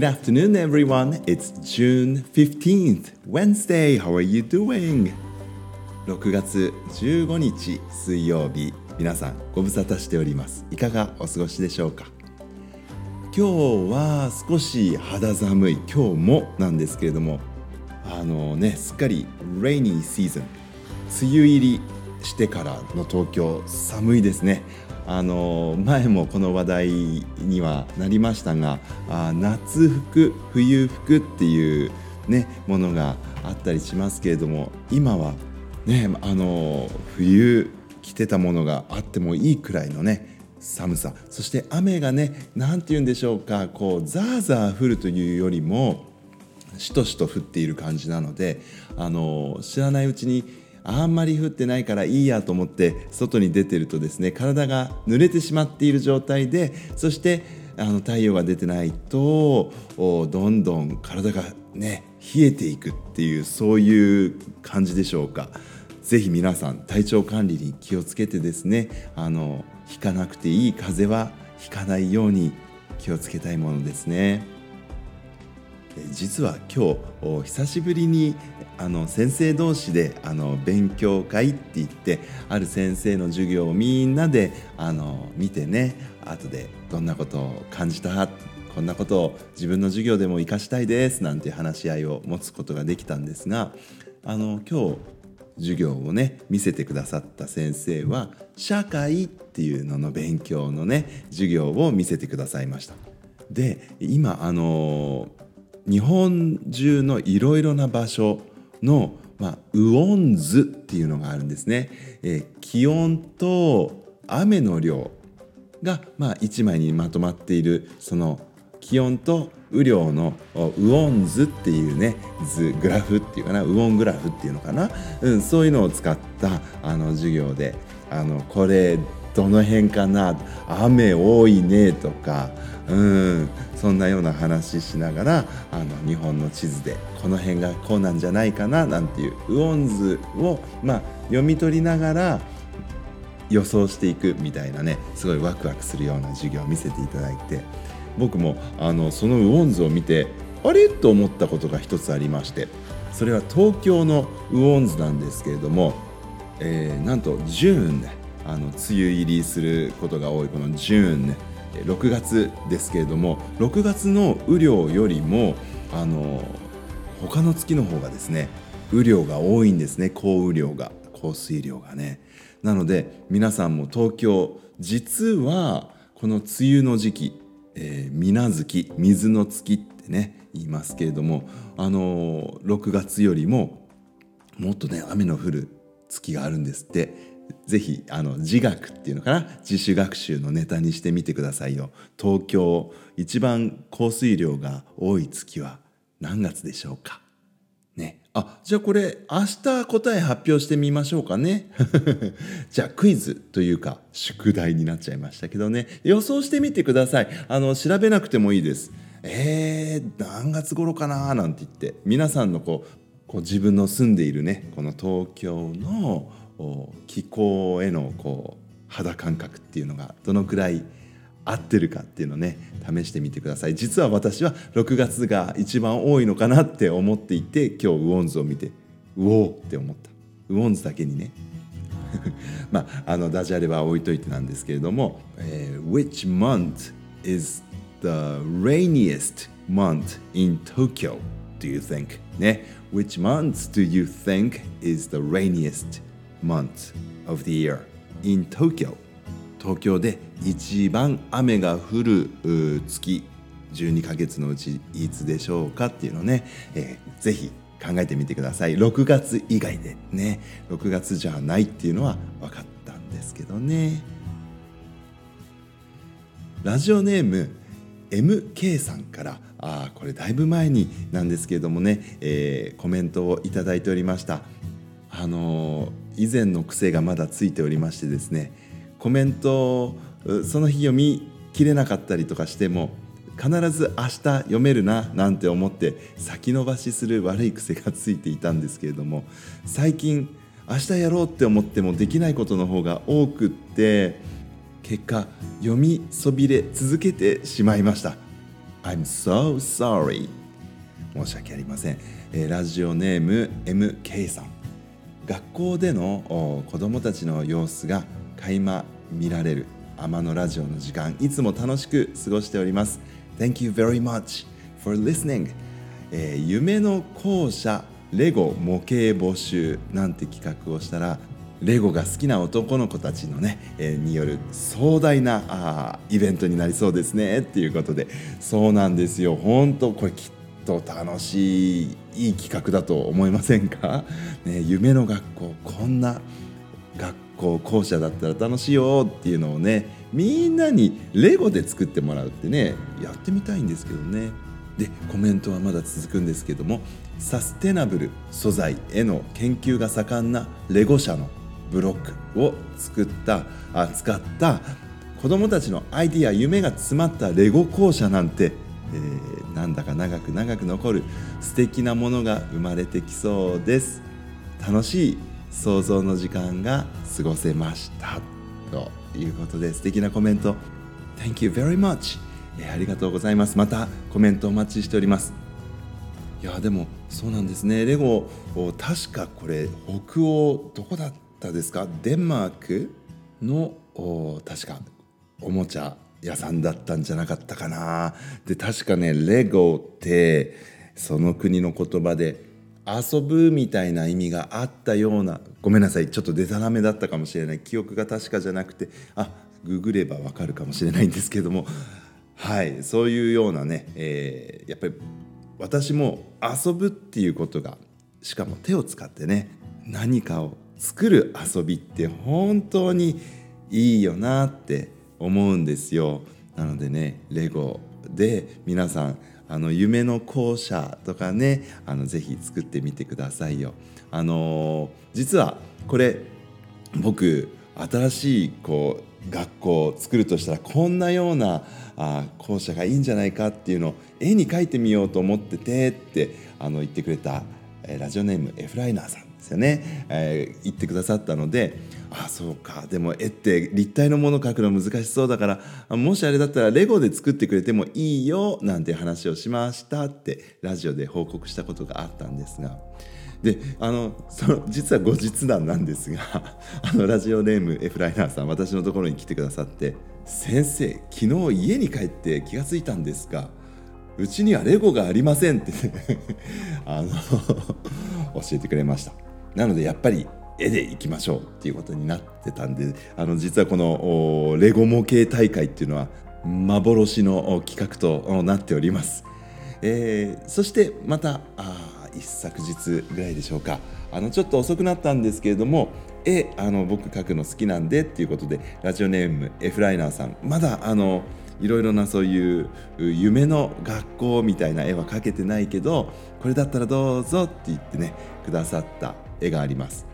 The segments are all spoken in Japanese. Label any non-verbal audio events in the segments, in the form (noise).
Good afternoon, everyone. It's June 15th, Wednesday. How are you doing? 6月15日水曜日、皆さんご無沙汰しております。いかがお過ごしでしょうか？今日は少し肌寒い、今日もなんですけれども、あのね、すっかり rainy season、梅雨入りしてからの東京、寒いですね。あの前もこの話題にはなりましたがあ夏服冬服っていうねものがあったりしますけれども今はねあの冬着てたものがあってもいいくらいのね寒さ。そして雨がね何て言うんでしょうかこうザーザー降るというよりもしとしと降っている感じなのであの知らないうちにあんまり降ってないからいいやと思って外に出てるとですね体が濡れてしまっている状態でそしてあの太陽が出てないとどんどん体がね冷えていくっていうそういう感じでしょうか。ぜひ皆さん体調管理に気をつけてですねあの引かなくていい風邪はひかないように気をつけたいものですね。実は今日久しぶりにあの先生同士であの勉強会って言ってある先生の授業をみんなであの見てね後でどんなことを感じた？こんなことを自分の授業でも活かしたいですなんて話し合いを持つことができたんですがあの今日授業をね見せてくださった先生は社会っていうのの勉強のね授業を見せてくださいました。で今あの日本中のいろいろな場所の、まあ、ウオン図っていうのがあるんですね。えー、気温と雨の量が、まあ、1枚にまとまっているその気温と雨量のウオン図っていうね図グラフっていうかなウオングラフっていうのかな、うん、そういうのを使ったあの授業であのこれどの辺かな？雨多いねとかうん。そんなような話しながらあの日本の地図でこの辺がこうなんじゃないかななんていうウオン図を、まあ、読み取りながら予想していくみたいなねすごいワクワクするような授業を見せていただいて僕もあのそのウオン図を見てあれ？と思ったことが一つありましてそれは東京のウオン図なんですけれども、えー、なんとジューンねあの梅雨入りすることが多いこのジューンね。6月ですけれども6月の雨量よりもあの他の月の方がですね雨量が多いんですね。降雨量が降水量がね。なので皆さんも東京実はこの梅雨の時期、えー、水月水の月ってね言いますけれどもあの6月よりももっとね雨の降る月があるんですって。ぜひあの自学っていうのかな？自主学習のネタにしてみてくださいよ。東京一番降水量が多い月は何月でしょうか？ね。あじゃあこれ明日答え発表してみましょうかね。(laughs) じゃあクイズというか宿題になっちゃいましたけどね。予想してみてください。あの調べなくてもいいです。えー、何月頃かな？なんて言って。皆さんのこうこう自分の住んでいるねこの東京の気候へのこう肌感覚っていうのがどのくらい合ってるかっていうのをね試してみてください。実は私は6月が一番多いのかなって思っていて今日ウォンズを見てうおーって思った。ウォンズだけにね。(laughs) まああのダジャレは置いといてなんですけれども、えー、Which month is the rainiest month in Tokyo do you think? ね。Which month do you think is the rainiest month of the year in Tokyo. 東京で一番雨が降る月。12ヶ月のうちいつでしょうかっていうのね、えー、ぜひ考えてみてください。6月以外でね。6月じゃないっていうのは分かったんですけどね。ラジオネーム MK さんから。あこれだいぶ前になんですけれどもね、えー、コメントをいただいておりました。あの以前の癖がまだついておりましてですねコメントその日読みきれなかったりとかしても必ず明日読めるななんて思って先延ばしする悪い癖がついていたんですけれども最近明日やろうって思ってもできないことの方が多くって結果読みそびれ続けてしまいました。I'm so sorry 申し訳ありません、えー、ラジオネーム MK さん。学校での子どもたちの様子が垣間見られる天野ラジオの時間いつも楽しく過ごしております。Thank you very much for listening、えー、夢の校舎レゴ模型募集なんて企画をしたらレゴが好きな男の子たちのね、えー、による壮大なあイベントになりそうですね。っていうことで。そうなんですよ。本当これきっと楽しいいい企画だと思いませんか、(laughs) ね、夢の学校こんな学校校舎だったら楽しいよっていうのをねみんなにレゴで作ってもらうってねやってみたいんですけどね。でコメントはまだ続くんですけどもサステナブル素材への研究が盛んなレゴ社のブロックを作ったあ使った子どもたちのアイディア夢が詰まったレゴ校舎なんて、えー、なんだか長く長く残る素敵なものが生まれてきそうです。楽しい想像の時間が過ごせましたということで素敵なコメント。Thank you very much、えー、ありがとうございます。またコメントお待ちしております。いやでもそうなんですね。レゴ確かこれ北欧どこだったですか？デンマークの確かおもちゃ。屋さんだったんじゃなかったかな。で確かねレゴってその国の言葉で遊ぶみたいな意味があったようなごめんなさいちょっとデタラメだったかもしれない。記憶が確かじゃなくてあググればわかるかもしれないんですけども。はいそういうようなね、えー、やっぱり私も遊ぶっていうことがしかも手を使ってね何かを作る遊びって本当にいいよなって思うんですよ。なのでねレゴで皆さんあの夢の校舎とかねあのぜひ作ってみてくださいよ。あの実はこれ僕新しいこう学校を作るとしたらこんなようなあ校舎がいいんじゃないかっていうのを絵に描いてみようと思っててってあの言ってくれた、えラジオネームエフライナーさんですよね、えー、言ってくださったのであそうかでも絵って立体のもの描くの難しそうだからもしあれだったらレゴで作ってくれてもいいよなんて話をしましたってラジオで報告したことがあったんですが。であのその実は後日談なんですが (laughs) あのラジオネームエフライナーさん私のところに来てくださって「先生昨日家に帰って気が付いたんですがうちにはレゴがありません」って (laughs) あの (laughs) 教えてくれました。なのでやっぱり絵でいきましょうっていうことになってたんであの実はこのレゴ模型大会っていうのは幻の企画となっております、えー、そしてまたあ一昨日ぐらいでしょうか。あのちょっと遅くなったんですけれども絵あの僕描くの好きなんでっていうことでラジオネームエフライナーさん。まだあのいろいろなそういう夢の学校みたいな絵は描けてないけどこれだったらどうぞって言ってねくださった絵があります。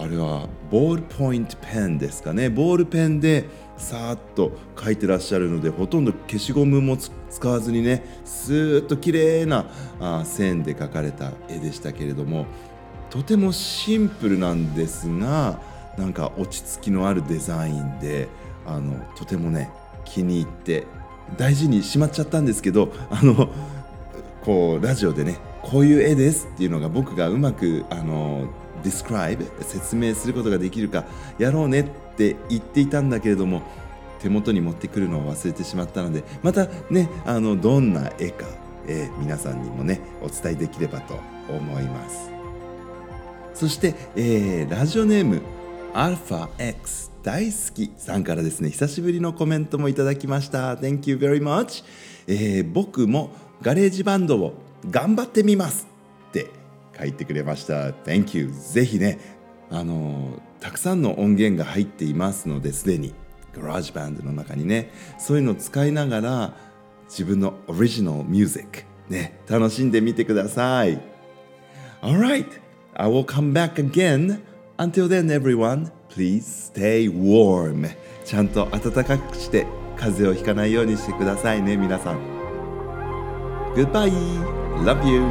あれはボールポイントペンですかね。ボールペンでさーっと描いてらっしゃるのでほとんど消しゴムも使わずにねスーッと綺麗なあ線で描かれた絵でしたけれどもとてもシンプルなんですがなんか落ち着きのあるデザインであのとてもね気に入って大事にしまっちゃったんですけどあのこうラジオでねこういう絵ですっていうのが僕がうまくあの describe 説明することができるかやろうねって言っていたんだけれども手元に持ってくるのを忘れてしまったのでまたねあのどんな絵か、えー、皆さんにもねお伝えできればと思います。そして、えー、ラジオネーム αx 大好きさんからですね久しぶりのコメントもいただきました。Thank you very much、えー、僕も GarageBand を頑張ってみますって書いてくれました。Thank you ぜひねあのたくさんの音源が入っていますのですでに。 GarageBand の中にね。そういうのを使いながら自分のオリジナルミュージックね楽しんでみてください。Alright I will come back again. Until then everyone please stay warm. ちゃんと暖かくして風邪をひかないようにしてくださいね皆さん。Goodbye. Love you.